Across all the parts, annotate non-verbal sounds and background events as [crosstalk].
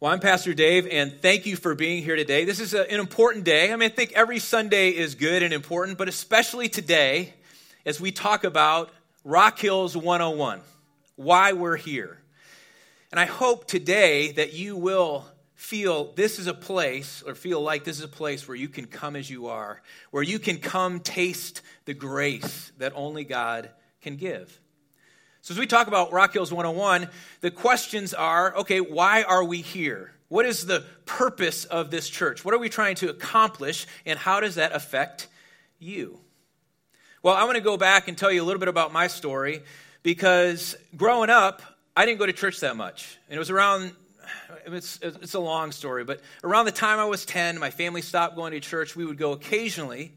Well, I'm Pastor Dave, and thank you for being here today. This is an important day. I mean, I think every Sunday is good and important, but especially today as we talk about Rock Hills 101, why we're here. And I hope today that you will feel this is a place, or feel like this is a place where you can come as you are, where you can come taste the grace that only God can give. So, as we talk about Rock Hills 101, the questions are okay, why are we here? What is the purpose of this church? What are we trying to accomplish, and how does that affect you? Well, I want to go back and tell you a little bit about my story because growing up, I didn't go to church that much. And it was around, it's, it's a long story, but around the time I was 10, my family stopped going to church. We would go occasionally.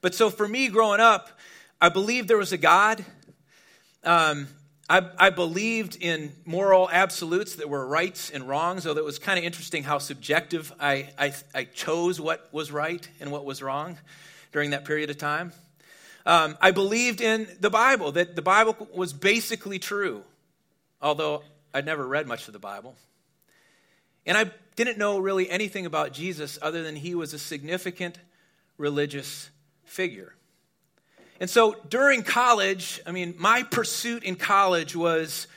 But so for me growing up, I believed there was a God. Um, I, I, believed in moral absolutes that were rights and wrongs, although it was kind of interesting how subjective I, I, I, chose what was right and what was wrong during that period of time. Um, I believed in the Bible, that the Bible was basically true, although I'd never read much of the Bible. And I didn't know really anything about Jesus other than he was a significant religious figure. And so during college, I mean, my pursuit in college was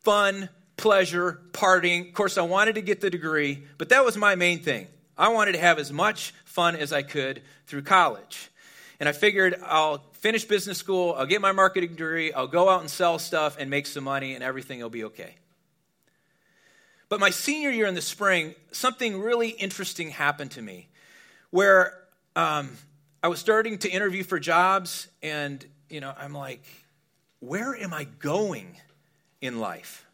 fun, pleasure, partying. Of course, I wanted to get the degree, but that was my main thing. I wanted to have as much fun as I could through college. And I figured I'll finish business school, I'll get my marketing degree, I'll go out and sell stuff and make some money, and everything will be okay. But my senior year in the spring, something really interesting happened to me where um, I was starting to interview for jobs, and you know, I'm like, where am I going in life?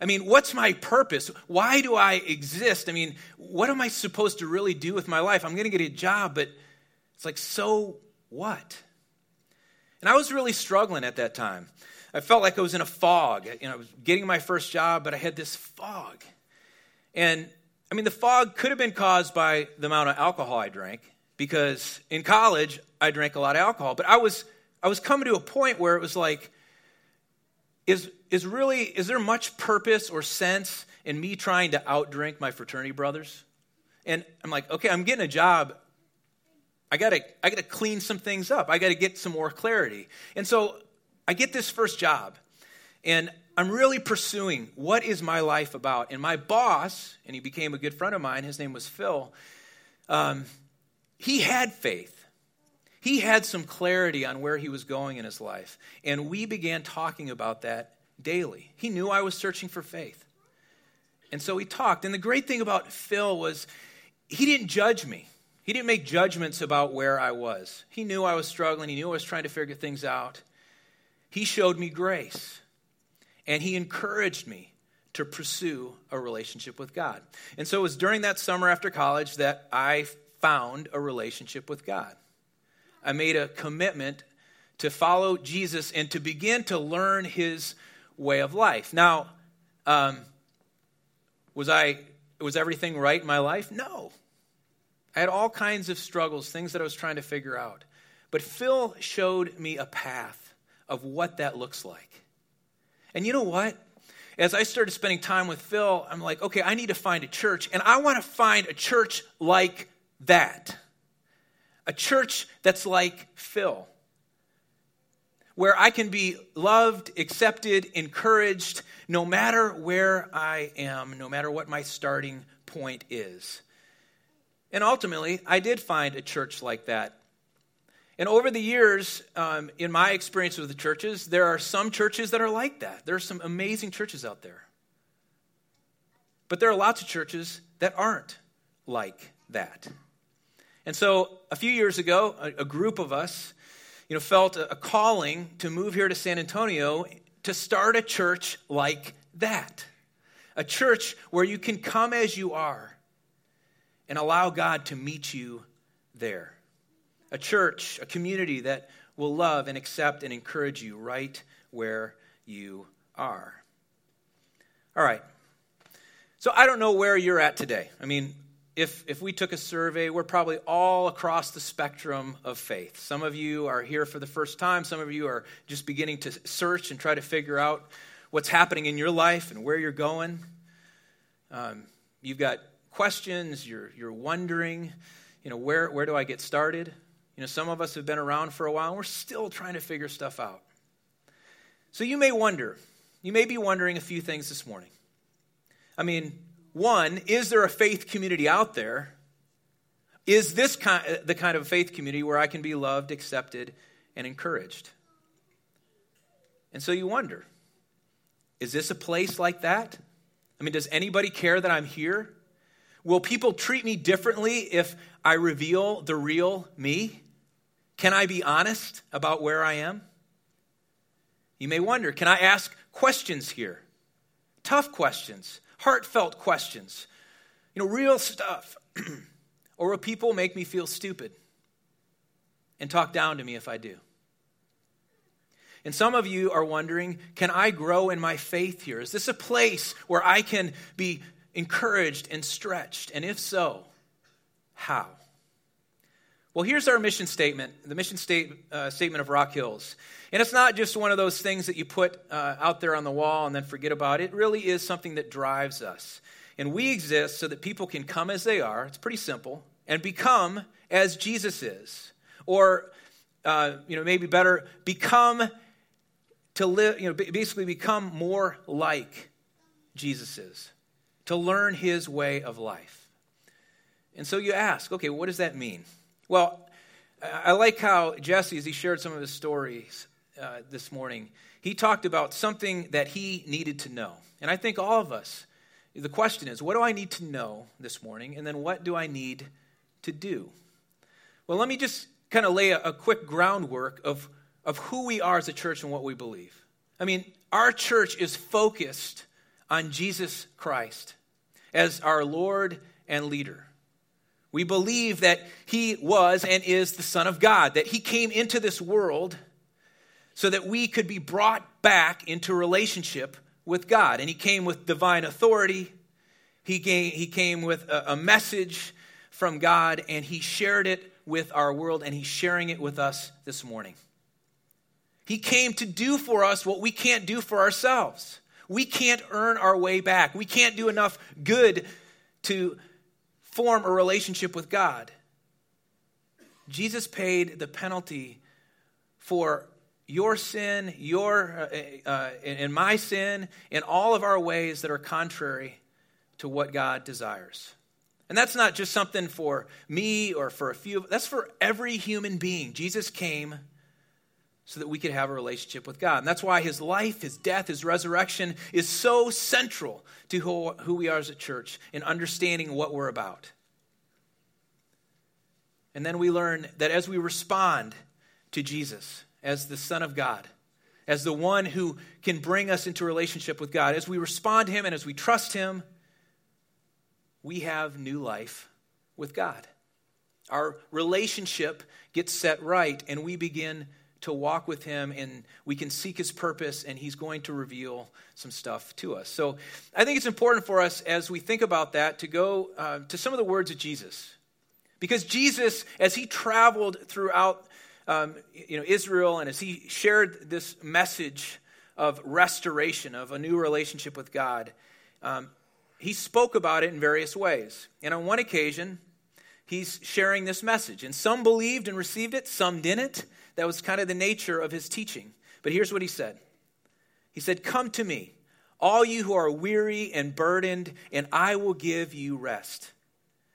I mean, what's my purpose? Why do I exist? I mean, what am I supposed to really do with my life? I'm going to get a job, but it's like, so what? And I was really struggling at that time. I felt like I was in a fog. You know, I was getting my first job, but I had this fog. And I mean, the fog could have been caused by the amount of alcohol I drank because in college I drank a lot of alcohol. But I was I was coming to a point where it was like, is is really is there much purpose or sense in me trying to outdrink my fraternity brothers? And I'm like, okay, I'm getting a job. I gotta I gotta clean some things up. I gotta get some more clarity. And so I get this first job, and I'm really pursuing what is my life about. And my boss, and he became a good friend of mine. His name was Phil. Um, he had faith. He had some clarity on where he was going in his life. And we began talking about that daily. He knew I was searching for faith. And so we talked. And the great thing about Phil was he didn't judge me. He didn't make judgments about where I was. He knew I was struggling. He knew I was trying to figure things out. He showed me grace. And he encouraged me to pursue a relationship with God. And so it was during that summer after college that I found a relationship with God. I made a commitment to follow Jesus and to begin to learn his way of life. Now, um, was I was everything right in my life? No. I had all kinds of struggles, things that I was trying to figure out. But Phil showed me a path of what that looks like. And you know what? As I started spending time with Phil, I'm like, okay, I need to find a church, and I want to find a church like that. A church that's like Phil, where I can be loved, accepted, encouraged, no matter where I am, no matter what my starting point is. And ultimately, I did find a church like that. And over the years, um, in my experience with the churches, there are some churches that are like that. There are some amazing churches out there. But there are lots of churches that aren't like that. And so a few years ago, a, a group of us, you know, felt a, a calling to move here to San Antonio to start a church like that. A church where you can come as you are and allow God to meet you there. A church, a community that will love and accept and encourage you right where you are. All right. So I don't know where you're at today. I mean, if, if we took a survey, we're probably all across the spectrum of faith. Some of you are here for the first time, some of you are just beginning to search and try to figure out what's happening in your life and where you're going. Um, you've got questions, you're, you're wondering, you know, where, where do I get started? You know, some of us have been around for a while and we're still trying to figure stuff out. So you may wonder, you may be wondering a few things this morning. I mean, one, is there a faith community out there? Is this kind, the kind of faith community where I can be loved, accepted, and encouraged? And so you wonder, is this a place like that? I mean, does anybody care that I'm here? Will people treat me differently if I reveal the real me? Can I be honest about where I am? You may wonder can I ask questions here? Tough questions, heartfelt questions, you know, real stuff. [clears throat] or will people make me feel stupid and talk down to me if I do? And some of you are wondering can I grow in my faith here? Is this a place where I can be encouraged and stretched? And if so, how? Well, here's our mission statement the mission state, uh, statement of Rock Hills. And it's not just one of those things that you put uh, out there on the wall and then forget about. It really is something that drives us. And we exist so that people can come as they are. It's pretty simple. And become as Jesus is. Or, uh, you know, maybe better, become to live, you know, basically become more like Jesus is. To learn his way of life. And so you ask, okay, what does that mean? Well, I like how Jesse, as he shared some of his stories uh, this morning, he talked about something that he needed to know. And I think all of us, the question is, what do I need to know this morning? And then what do I need to do? Well, let me just kind of lay a, a quick groundwork of, of who we are as a church and what we believe. I mean, our church is focused on Jesus Christ as our Lord and leader. We believe that he was and is the Son of God, that he came into this world so that we could be brought back into relationship with God. And he came with divine authority, he came, he came with a, a message from God, and he shared it with our world, and he's sharing it with us this morning. He came to do for us what we can't do for ourselves. We can't earn our way back. We can't do enough good to form a relationship with God. Jesus paid the penalty for your sin, your uh, uh, and my sin, in all of our ways that are contrary to what God desires. And that's not just something for me or for a few, that's for every human being. Jesus came so that we could have a relationship with God. And that's why his life, his death, his resurrection is so central to who, who we are as a church in understanding what we're about. And then we learn that as we respond to Jesus as the Son of God, as the one who can bring us into relationship with God, as we respond to him and as we trust him, we have new life with God. Our relationship gets set right, and we begin to walk with him and we can seek his purpose and he's going to reveal some stuff to us. So i think it's important for us as we think about that to go uh, to some of the words of jesus. Because jesus as he traveled throughout um, you know israel and as he shared this message of restoration of a new relationship with god um, he spoke about it in various ways. And on one occasion he's sharing this message. And some believed and received it some didn't that was kind of the nature of his teaching. But here's what he said He said, Come to me, all you who are weary and burdened, and I will give you rest.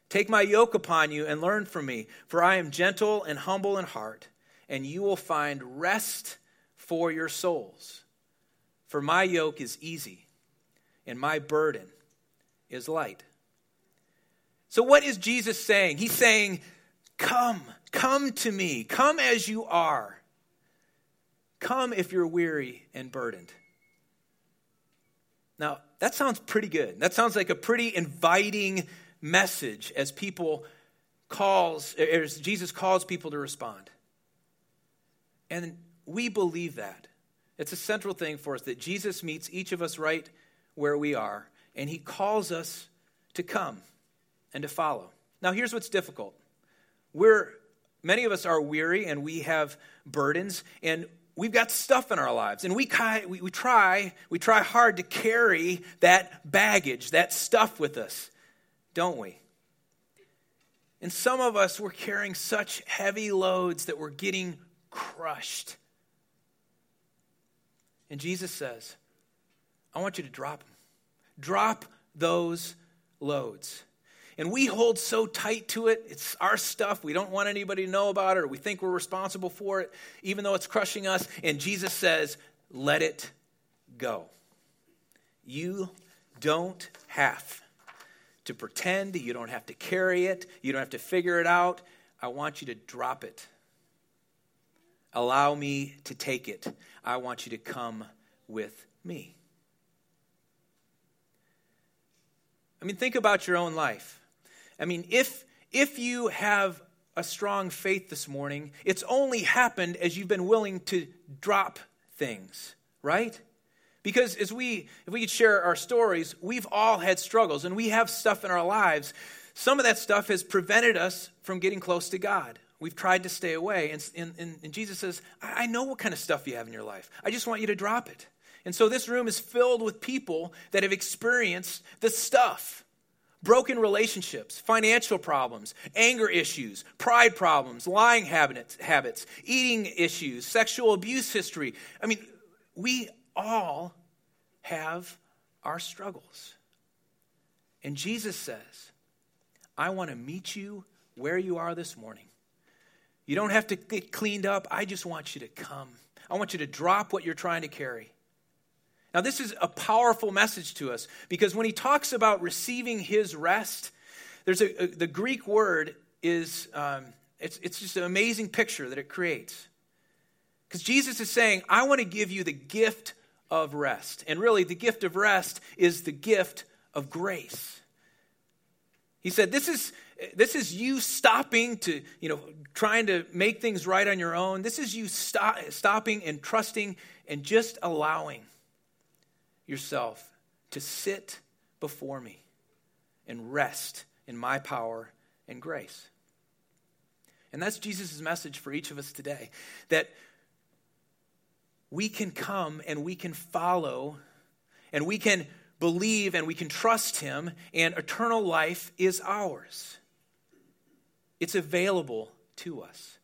Take my yoke upon you and learn from me, for I am gentle and humble in heart, and you will find rest for your souls. For my yoke is easy, and my burden is light. So, what is Jesus saying? He's saying, Come, come to me. Come as you are. Come if you're weary and burdened. Now, that sounds pretty good. That sounds like a pretty inviting message as people calls as Jesus calls people to respond. And we believe that. It's a central thing for us that Jesus meets each of us right where we are and he calls us to come and to follow. Now here's what's difficult. We're, many of us are weary and we have burdens and we've got stuff in our lives and we, we, we try we try hard to carry that baggage that stuff with us don't we? And some of us, we're carrying such heavy loads that we're getting crushed. And Jesus says, I want you to drop them. Drop those loads. And we hold so tight to it. It's our stuff. We don't want anybody to know about it, or we think we're responsible for it, even though it's crushing us. And Jesus says, let it go. You don't have to pretend. You don't have to carry it. You don't have to figure it out. I want you to drop it. Allow me to take it. I want you to come with me. I mean, think about your own life. I mean, if, if you have a strong faith this morning, it's only happened as you've been willing to drop things, right? Because as we, if we could share our stories, we've all had struggles and we have stuff in our lives. Some of that stuff has prevented us from getting close to God. We've tried to stay away. And, and, and Jesus says, I know what kind of stuff you have in your life. I just want you to drop it. And so this room is filled with people that have experienced the stuff broken relationships, financial problems, anger issues, pride problems, lying habits, habits, eating issues, sexual abuse history. I mean, we all have our struggles. And Jesus says, I want to meet you where you are this morning. You don't have to get cleaned up. I just want you to come. I want you to drop what you're trying to carry. Now, this is a powerful message to us because when he talks about receiving his rest, there's a, a the Greek word is um, it's, it's just an amazing picture that it creates. Because Jesus is saying, I want to give you the gift of rest. And really, the gift of rest is the gift of grace. He said, This is, this is you stopping to, you know, trying to make things right on your own. This is you stop, stopping and trusting and just allowing yourself to sit before me and rest in my power and grace. And that's Jesus' message for each of us today that we can come and we can follow and we can believe and we can trust him, and eternal life is ours. It's available to us.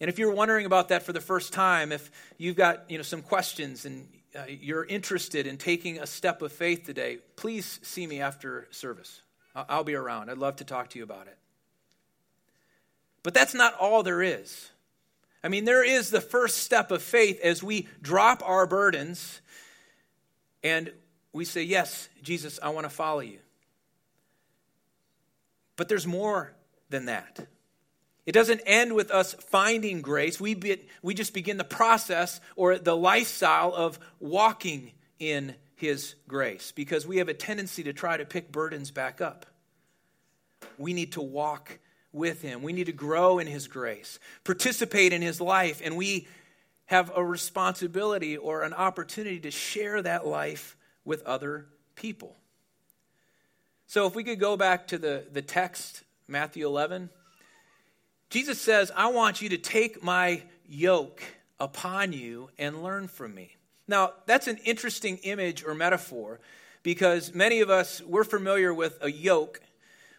And if you're wondering about that for the first time, if you've got you know, some questions and uh, you're interested in taking a step of faith today, please see me after service. I'll be around. I'd love to talk to you about it. But that's not all there is. I mean, there is the first step of faith as we drop our burdens and we say, Yes, Jesus, I want to follow you. But there's more than that. It doesn't end with us finding grace. We, be, we just begin the process or the lifestyle of walking in His grace because we have a tendency to try to pick burdens back up. We need to walk with Him. We need to grow in His grace, participate in His life, and we have a responsibility or an opportunity to share that life with other people. So if we could go back to the, the text, Matthew 11. Jesus says, I want you to take my yoke upon you and learn from me. Now, that's an interesting image or metaphor because many of us, we're familiar with a yoke,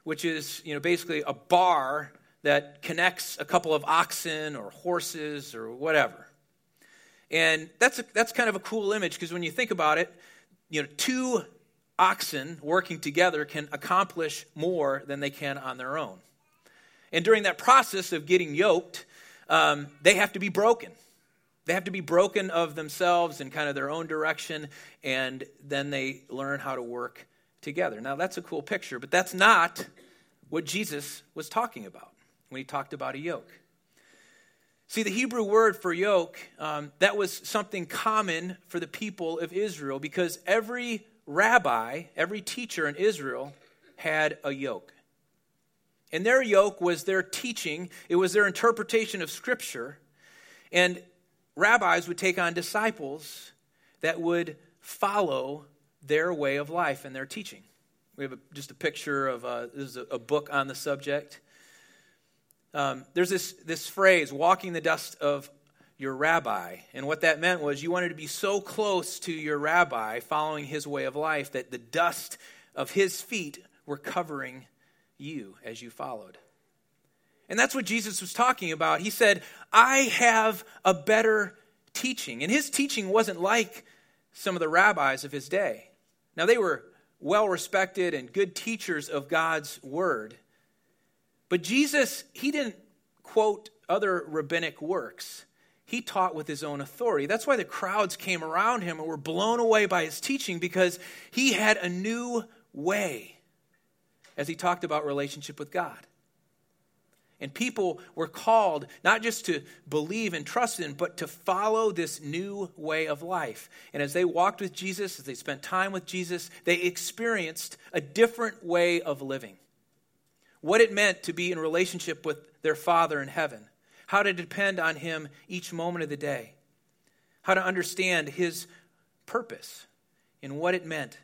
which is, you know, basically a bar that connects a couple of oxen or horses or whatever. And that's, a, that's kind of a cool image because when you think about it, you know, two oxen working together can accomplish more than they can on their own. And during that process of getting yoked, um, they have to be broken. They have to be broken of themselves and kind of their own direction, and then they learn how to work together. Now, that's a cool picture, but that's not what Jesus was talking about when he talked about a yoke. See, the Hebrew word for yoke, um, that was something common for the people of Israel because every rabbi, every teacher in Israel had a yoke. And their yoke was their teaching, it was their interpretation of Scripture. And rabbis would take on disciples that would follow their way of life and their teaching. We have a, just a picture of uh, this is a, a, book on the subject. Um, there's this, this phrase, walking the dust of your rabbi. And what that meant was you wanted to be so close to your rabbi, following his way of life, that the dust of his feet were covering you as you followed. And that's what Jesus was talking about. He said, I have a better teaching. And his teaching wasn't like some of the rabbis of his day. Now, they were well respected and good teachers of God's word. But Jesus, he didn't quote other rabbinic works. He taught with his own authority. That's why the crowds came around him and were blown away by his teaching because he had a new way as he talked about relationship with God. And people were called not just to believe and trust in, but to follow this new way of life. And as they walked with Jesus, as they spent time with Jesus, they experienced a different way of living. What it meant to be in relationship with their Father in heaven, how to depend on Him each moment of the day, how to understand His purpose, and what it meant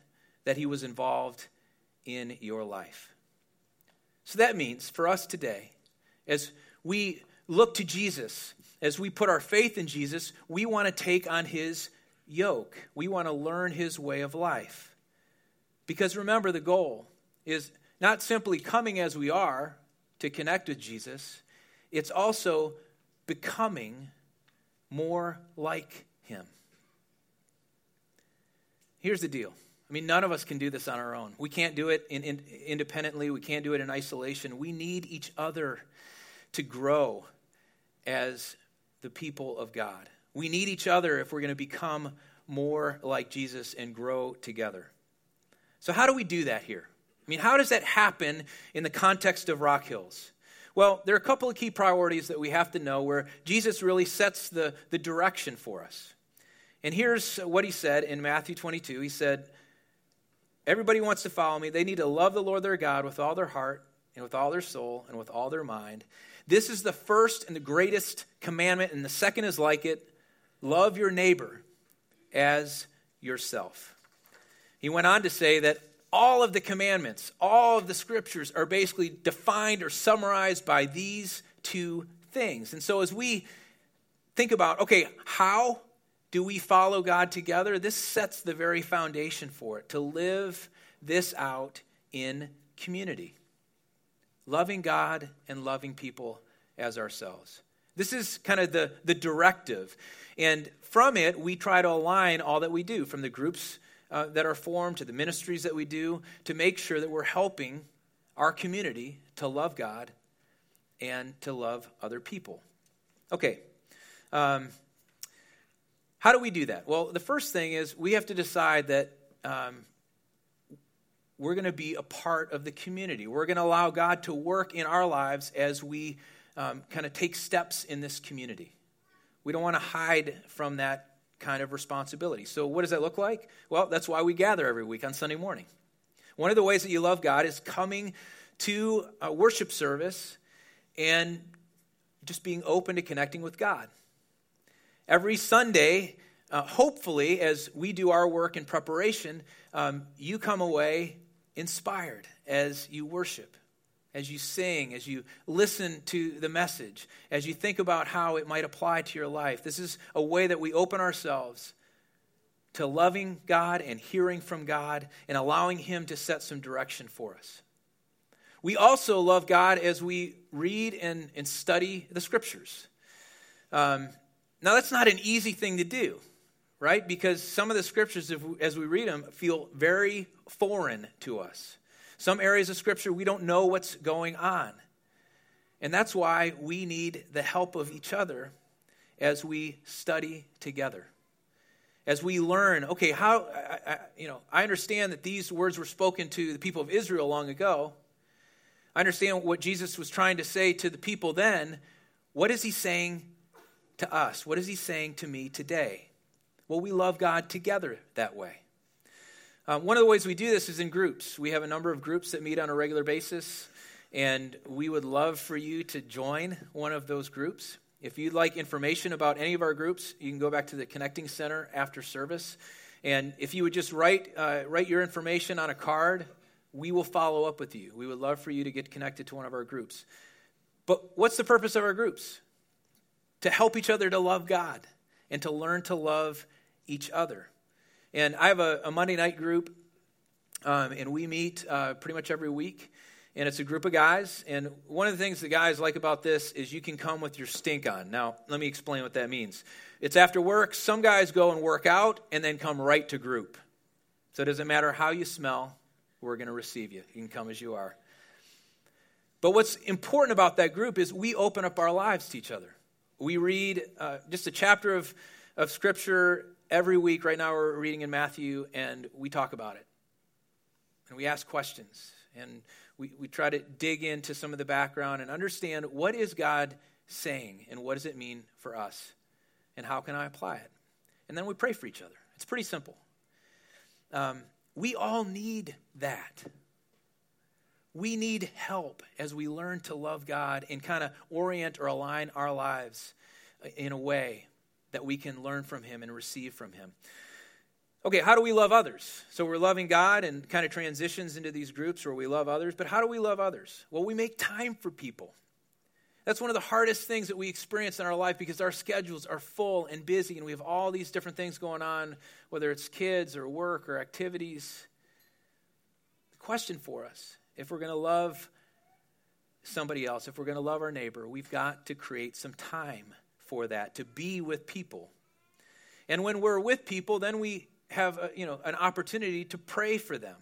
that He was involved in your life. So that means for us today, as we look to Jesus, as we put our faith in Jesus, we want to take on his yoke. We want to learn his way of life. Because remember, the goal is not simply coming as we are to connect with Jesus, it's also becoming more like him. Here's the deal. I mean, none of us can do this on our own. We can't do it in, in, independently. We can't do it in isolation. We need each other to grow as the people of God. We need each other if we're going to become more like Jesus and grow together. So, how do we do that here? I mean, how does that happen in the context of Rock Hills? Well, there are a couple of key priorities that we have to know where Jesus really sets the, the direction for us. And here's what he said in Matthew 22. He said, Everybody wants to follow me. They need to love the Lord their God with all their heart and with all their soul and with all their mind. This is the first and the greatest commandment, and the second is like it love your neighbor as yourself. He went on to say that all of the commandments, all of the scriptures are basically defined or summarized by these two things. And so as we think about, okay, how do we follow God together? This sets the very foundation for it to live this out in community loving God and loving people as ourselves. This is kind of the, the directive. And from it, we try to align all that we do, from the groups uh, that are formed to the ministries that we do, to make sure that we're helping our community to love God and to love other people. Okay. Um, how do we do that? Well, the first thing is we have to decide that um, we're going to be a part of the community. We're going to allow God to work in our lives as we um, kind of take steps in this community. We don't want to hide from that kind of responsibility. So, what does that look like? Well, that's why we gather every week on Sunday morning. One of the ways that you love God is coming to a worship service and just being open to connecting with God. Every Sunday, uh, hopefully, as we do our work in preparation, um, you come away inspired as you worship, as you sing, as you listen to the message, as you think about how it might apply to your life. This is a way that we open ourselves to loving God and hearing from God and allowing Him to set some direction for us. We also love God as we read and, and study the scriptures. Um, now, that's not an easy thing to do right? Because some of the scriptures, as we read them, feel very foreign to us. Some areas of scripture, we don't know what's going on. And that's why we need the help of each other as we study together. As we learn, okay, how, I, I, you know, I understand that these words were spoken to the people of Israel long ago. I understand what Jesus was trying to say to the people then. What is he saying to us? What is he saying to me today? Well, we love God together that way. Uh, one of the ways we do this is in groups. We have a number of groups that meet on a regular basis, and we would love for you to join one of those groups. If you'd like information about any of our groups, you can go back to the Connecting Center after service. And if you would just write, uh, write your information on a card, we will follow up with you. We would love for you to get connected to one of our groups. But what's the purpose of our groups? To help each other to love God and to learn to love each other. And I have a, a Monday night group Um, and we meet uh, pretty much every week. And it's a group of guys. And one of the things the guys like about this is you can come with your stink on. Now, let me explain what that means. It's after work. Some guys go and work out and then come right to group. So it doesn't matter how you smell, we're going to receive you. You can come as you are. But what's important about that group is we open up our lives to each other. We read uh, just a chapter of, of Scripture every week. Right now, we're reading in Matthew, and we talk about it. And we ask questions. And we, we try to dig into some of the background and understand what is God saying and what does it mean for us and how can I apply it. And then we pray for each other. It's pretty simple. Um, we all need that. We need help as we learn to love God and kind of orient or align our lives in a way that we can learn from Him and receive from Him. Okay, how do we love others? So we're loving God and kind of transitions into these groups where we love others, but how do we love others? Well, we make time for people. That's one of the hardest things that we experience in our life because our schedules are full and busy and we have all these different things going on, whether it's kids or work or activities. The question for us if we're going to love somebody else, if we're going to love our neighbor, we've got to create some time for that, to be with people. And when we're with people, then we have a, you know, an opportunity to pray for them,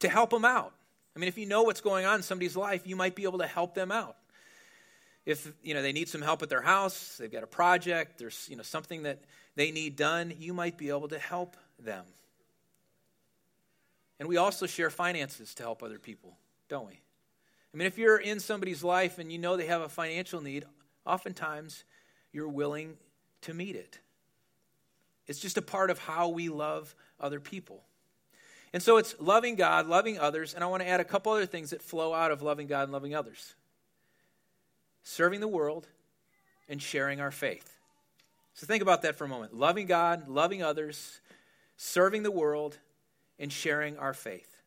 to help them out. I mean, if you know what's going on in somebody's life, you might be able to help them out. If you know they need some help at their house, they've got a project, there's you know something that they need done, you might be able to help them. And we also share finances to help other people, don't we? I mean, if you're in somebody's life and you know they have a financial need, oftentimes you're willing to meet it. It's just a part of how we love other people. And so it's loving God, loving others, and I want to add a couple other things that flow out of loving God and loving others serving the world and sharing our faith. So think about that for a moment loving God, loving others, serving the world, and sharing our faith.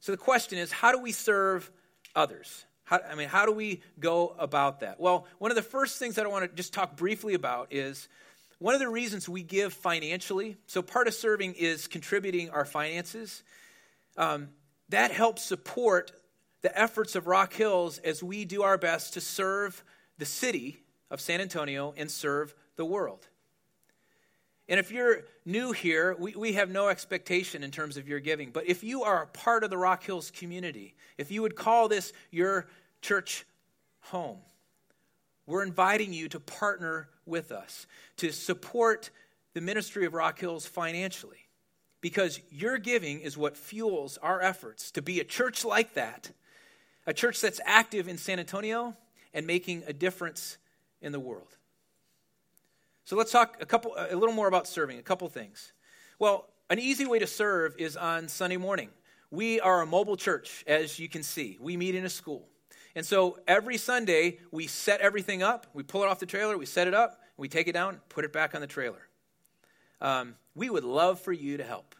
So the question is how do we serve others? How, I mean, how do we go about that? Well, one of the first things that I want to just talk briefly about is one of the reasons we give financially. So, part of serving is contributing our finances. Um, that helps support the efforts of Rock Hills as we do our best to serve the city of San Antonio and serve the world. And if you're new here, we, we have no expectation in terms of your giving. But if you are a part of the Rock Hills community, if you would call this your church home, we're inviting you to partner with us, to support the ministry of Rock Hills financially. Because your giving is what fuels our efforts to be a church like that, a church that's active in San Antonio and making a difference in the world. So let's talk a couple a little more about serving, a couple things. Well, an easy way to serve is on Sunday morning. We are a mobile church as you can see. We meet in a school. And so every Sunday we set everything up, we pull it off the trailer, we set it up, we take it down, put it back on the trailer. Um, we would love for you to help.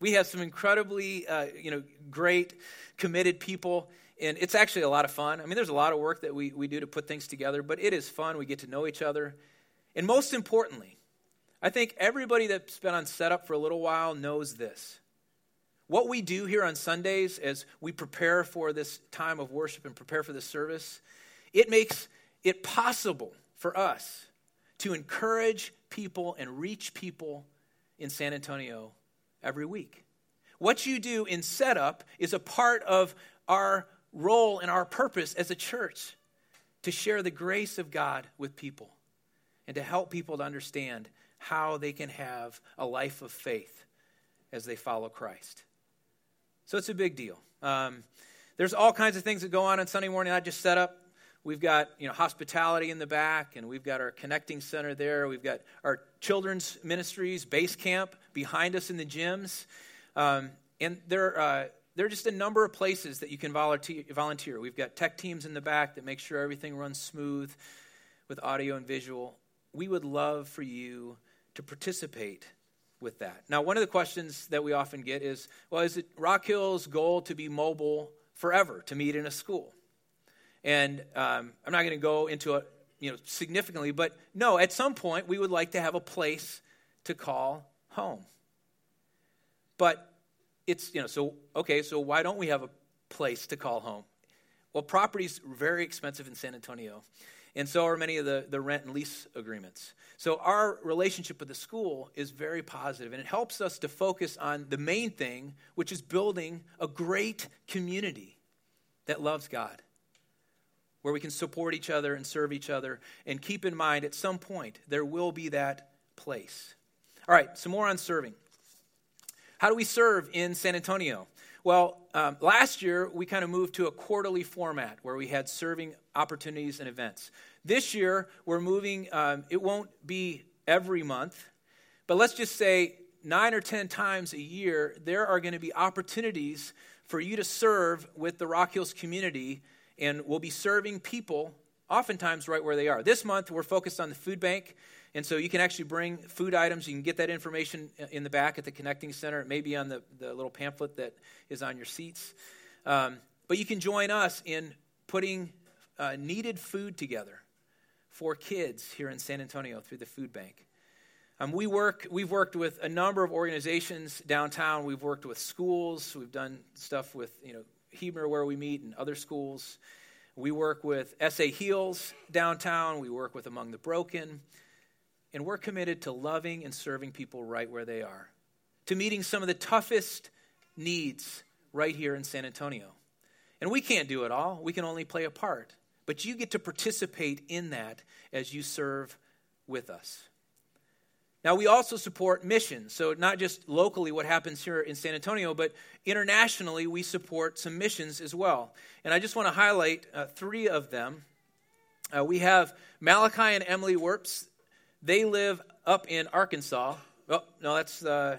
We have some incredibly, uh, you know, great, committed people, and it's actually a lot of fun. I mean, there's a lot of work that we, we do to put things together, but it is fun. We get to know each other. And most importantly, I think everybody that's been on setup for a little while knows this. What we do here on Sundays as we prepare for this time of worship and prepare for this service, it makes it possible for us to encourage people and reach people in San Antonio every week. What you do in setup is a part of our role and our purpose as a church to share the grace of God with people and to help people to understand how they can have a life of faith as they follow Christ. So it's a big deal. Um, there's all kinds of things that go on on Sunday morning. I just set up. We've got you know hospitality in the back, and we've got our connecting center there. We've got our children's ministries, base camp behind us in the gyms, um, and there uh, there are just a number of places that you can volunteer. We've got tech teams in the back that make sure everything runs smooth with audio and visual we would love for you to participate with that. Now, one of the questions that we often get is well, is it Rock Hill's goal to be mobile forever, to meet in a school? And um, I'm not going to go into it you know, significantly, but no, at some point we would like to have a place to call home. But it's, you know, so, okay, so why don't we have a place to call home? Well, property's very expensive in San Antonio, and so are many of the, the rent and lease agreements. So our relationship with the school is very positive, and it helps us to focus on the main thing, which is building a great community that loves God, where we can support each other and serve each other. And keep in mind, at some point, there will be that place. All right, some more on serving. How do we serve in San Antonio? Well, um, last year we kind of moved to a quarterly format where we had serving opportunities and events. This year we're moving, um, it won't be every month, but let's just say nine or ten times a year, there are going to be opportunities for you to serve with the Rock Hills community, and we'll be serving people oftentimes right where they are. This month we're focused on the food bank. And so you can actually bring food items. You can get that information in the back at the Connecting Center. It may be on the, the little pamphlet that is on your seats. Um, but you can join us in putting uh, needed food together for kids here in San Antonio through the food bank. Um, we work, we've worked with a number of organizations downtown. We've worked with schools. We've done stuff with, you know, Heber where we meet and other schools. We work with SA Heals downtown. We work with Among the Broken. And we're committed to loving and serving people right where they are, to meeting some of the toughest needs right here in San Antonio. And we can't do it all, we can only play a part. But you get to participate in that as you serve with us. Now, we also support missions. So, not just locally what happens here in San Antonio, but internationally, we support some missions as well. And I just want to highlight uh, three of them. Uh, we have Malachi and Emily Werps. They live up in Arkansas. Oh, no, that's, uh,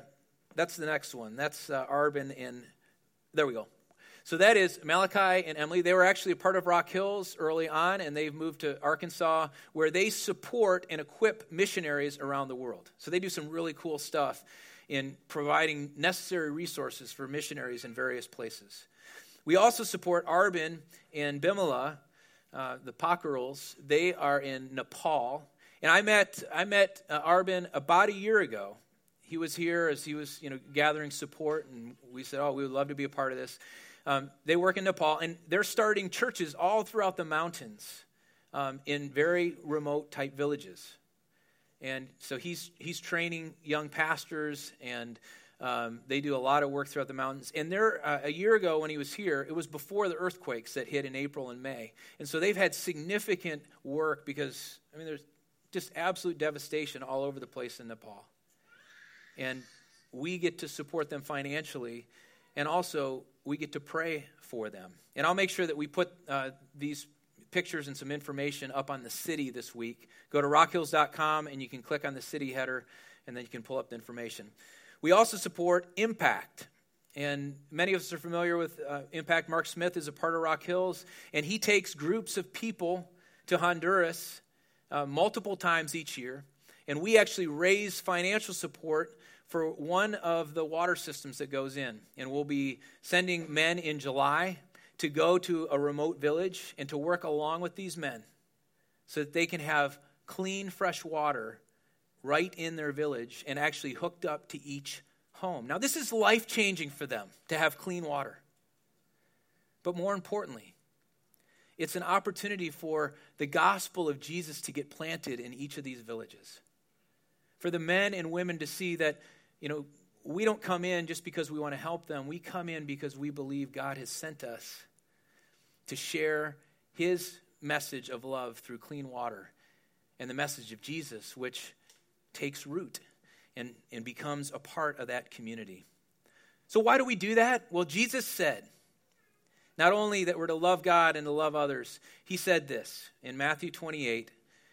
that's the next one. That's uh, Arbin and there we go. So that is Malachi and Emily. They were actually a part of Rock Hills early on, and they've moved to Arkansas, where they support and equip missionaries around the world. So they do some really cool stuff in providing necessary resources for missionaries in various places. We also support Arbin and Bimala, uh, the Pakaruls. They are in Nepal, and I met, I met uh, Arbin about a year ago. He was here as he was you know, gathering support, and we said, Oh, we would love to be a part of this. Um, they work in Nepal, and they're starting churches all throughout the mountains um, in very remote type villages. And so he's, he's training young pastors, and um, they do a lot of work throughout the mountains. And there, uh, a year ago when he was here, it was before the earthquakes that hit in April and May. And so they've had significant work because, I mean, there's just absolute devastation all over the place in Nepal. And we get to support them financially, and also we get to pray for them. And I'll make sure that we put uh, these pictures and some information up on the city this week. Go to rockhills.com and you can click on the city header, and then you can pull up the information. We also support Impact. And many of us are familiar with uh, Impact. Mark Smith is a part of Rock Hills, and he takes groups of people to Honduras uh, multiple times each year. And we actually raise financial support for one of the water systems that goes in. And we'll be sending men in July to go to a remote village and to work along with these men so that they can have clean, fresh water right in their village and actually hooked up to each home. Now, this is life changing for them to have clean water. But more importantly, it's an opportunity for the gospel of Jesus to get planted in each of these villages. For the men and women to see that, you know, we don't come in just because we want to help them. We come in because we believe God has sent us to share his message of love through clean water and the message of Jesus, which takes root and, and becomes a part of that community. So, why do we do that? Well, Jesus said, not only that we're to love God and to love others, he said this in Matthew 28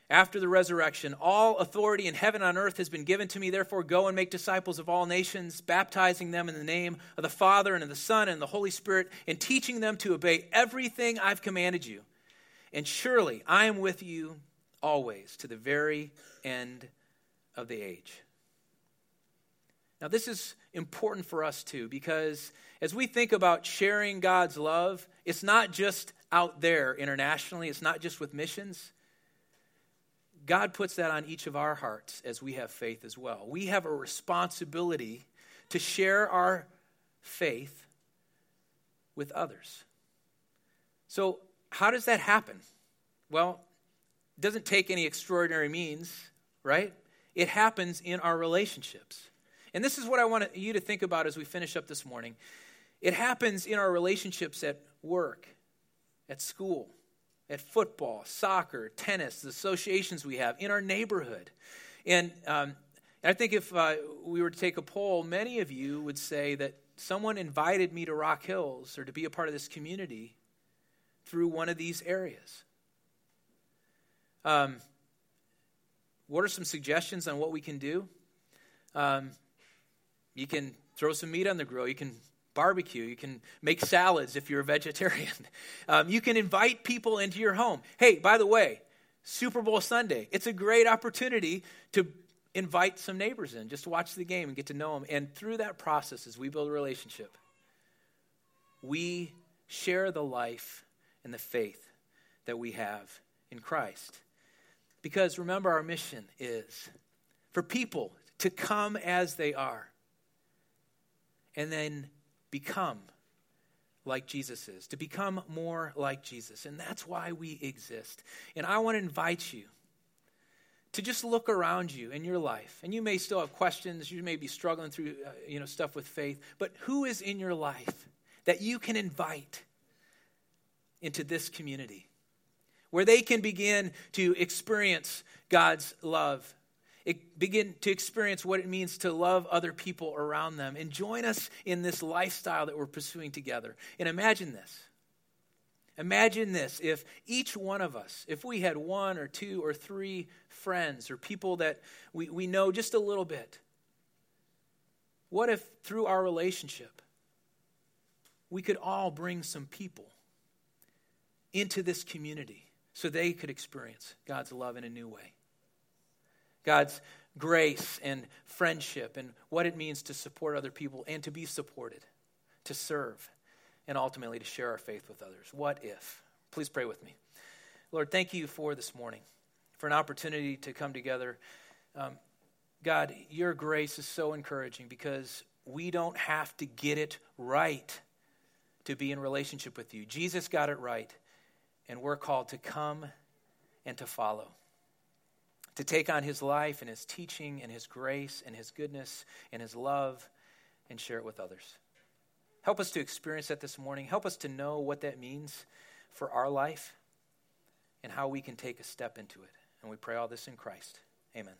after the resurrection, all authority in heaven and on earth has been given to me. Therefore, go and make disciples of all nations, baptizing them in the name of the Father and of the Son and the Holy Spirit, and teaching them to obey everything I've commanded you. And surely I am with you always to the very end of the age. Now, this is important for us too, because as we think about sharing God's love, it's not just out there internationally, it's not just with missions. God puts that on each of our hearts as we have faith as well. We have a responsibility to share our faith with others. So, how does that happen? Well, it doesn't take any extraordinary means, right? It happens in our relationships. And this is what I want you to think about as we finish up this morning. It happens in our relationships at work, at school, at football, soccer, tennis, the associations we have, in our neighborhood. And um, I think if uh, we were to take a poll, many of you would say that someone invited me to Rock Hills or to be a part of this community through one of these areas. Um, what are some suggestions on what we can do? Um, you can throw some meat on the grill. You can barbecue. You can make salads if you're a vegetarian. [laughs] Um, you can invite people into your home. Hey, by the way, Super Bowl Sunday, it's a great opportunity to invite some neighbors in just to watch the game and get to know them. And through that process, as we build a relationship, we share the life and the faith that we have in Christ. Because remember, our mission is for people to come as they are and then become like Jesus is, to become more like Jesus. And that's why we exist. And I want to invite you to just look around you in your life. And you may still have questions, you may be struggling through uh, you know stuff with faith, but who is in your life that you can invite into this community where they can begin to experience God's love begin to experience what it means to love other people around them and join us in this lifestyle that we're pursuing together. And imagine this. Imagine this if each one of us, if we had one or two or three friends or people that we, we know just a little bit, what if through our relationship we could all bring some people into this community so they could experience God's love in a new way? God's grace and friendship and what it means to support other people and to be supported, to serve, and ultimately to share our faith with others. What if? Please pray with me. Lord, thank you for this morning, for an opportunity to come together. Um, God, your grace is so encouraging because we don't have to get it right to be in relationship with you. Jesus got it right, and we're called to come and to follow to take on his life and his teaching and his grace and his goodness and his love and share it with others. Help us to experience that this morning. Help us to know what that means for our life and how we can take a step into it. And we pray all this in Christ. Amen.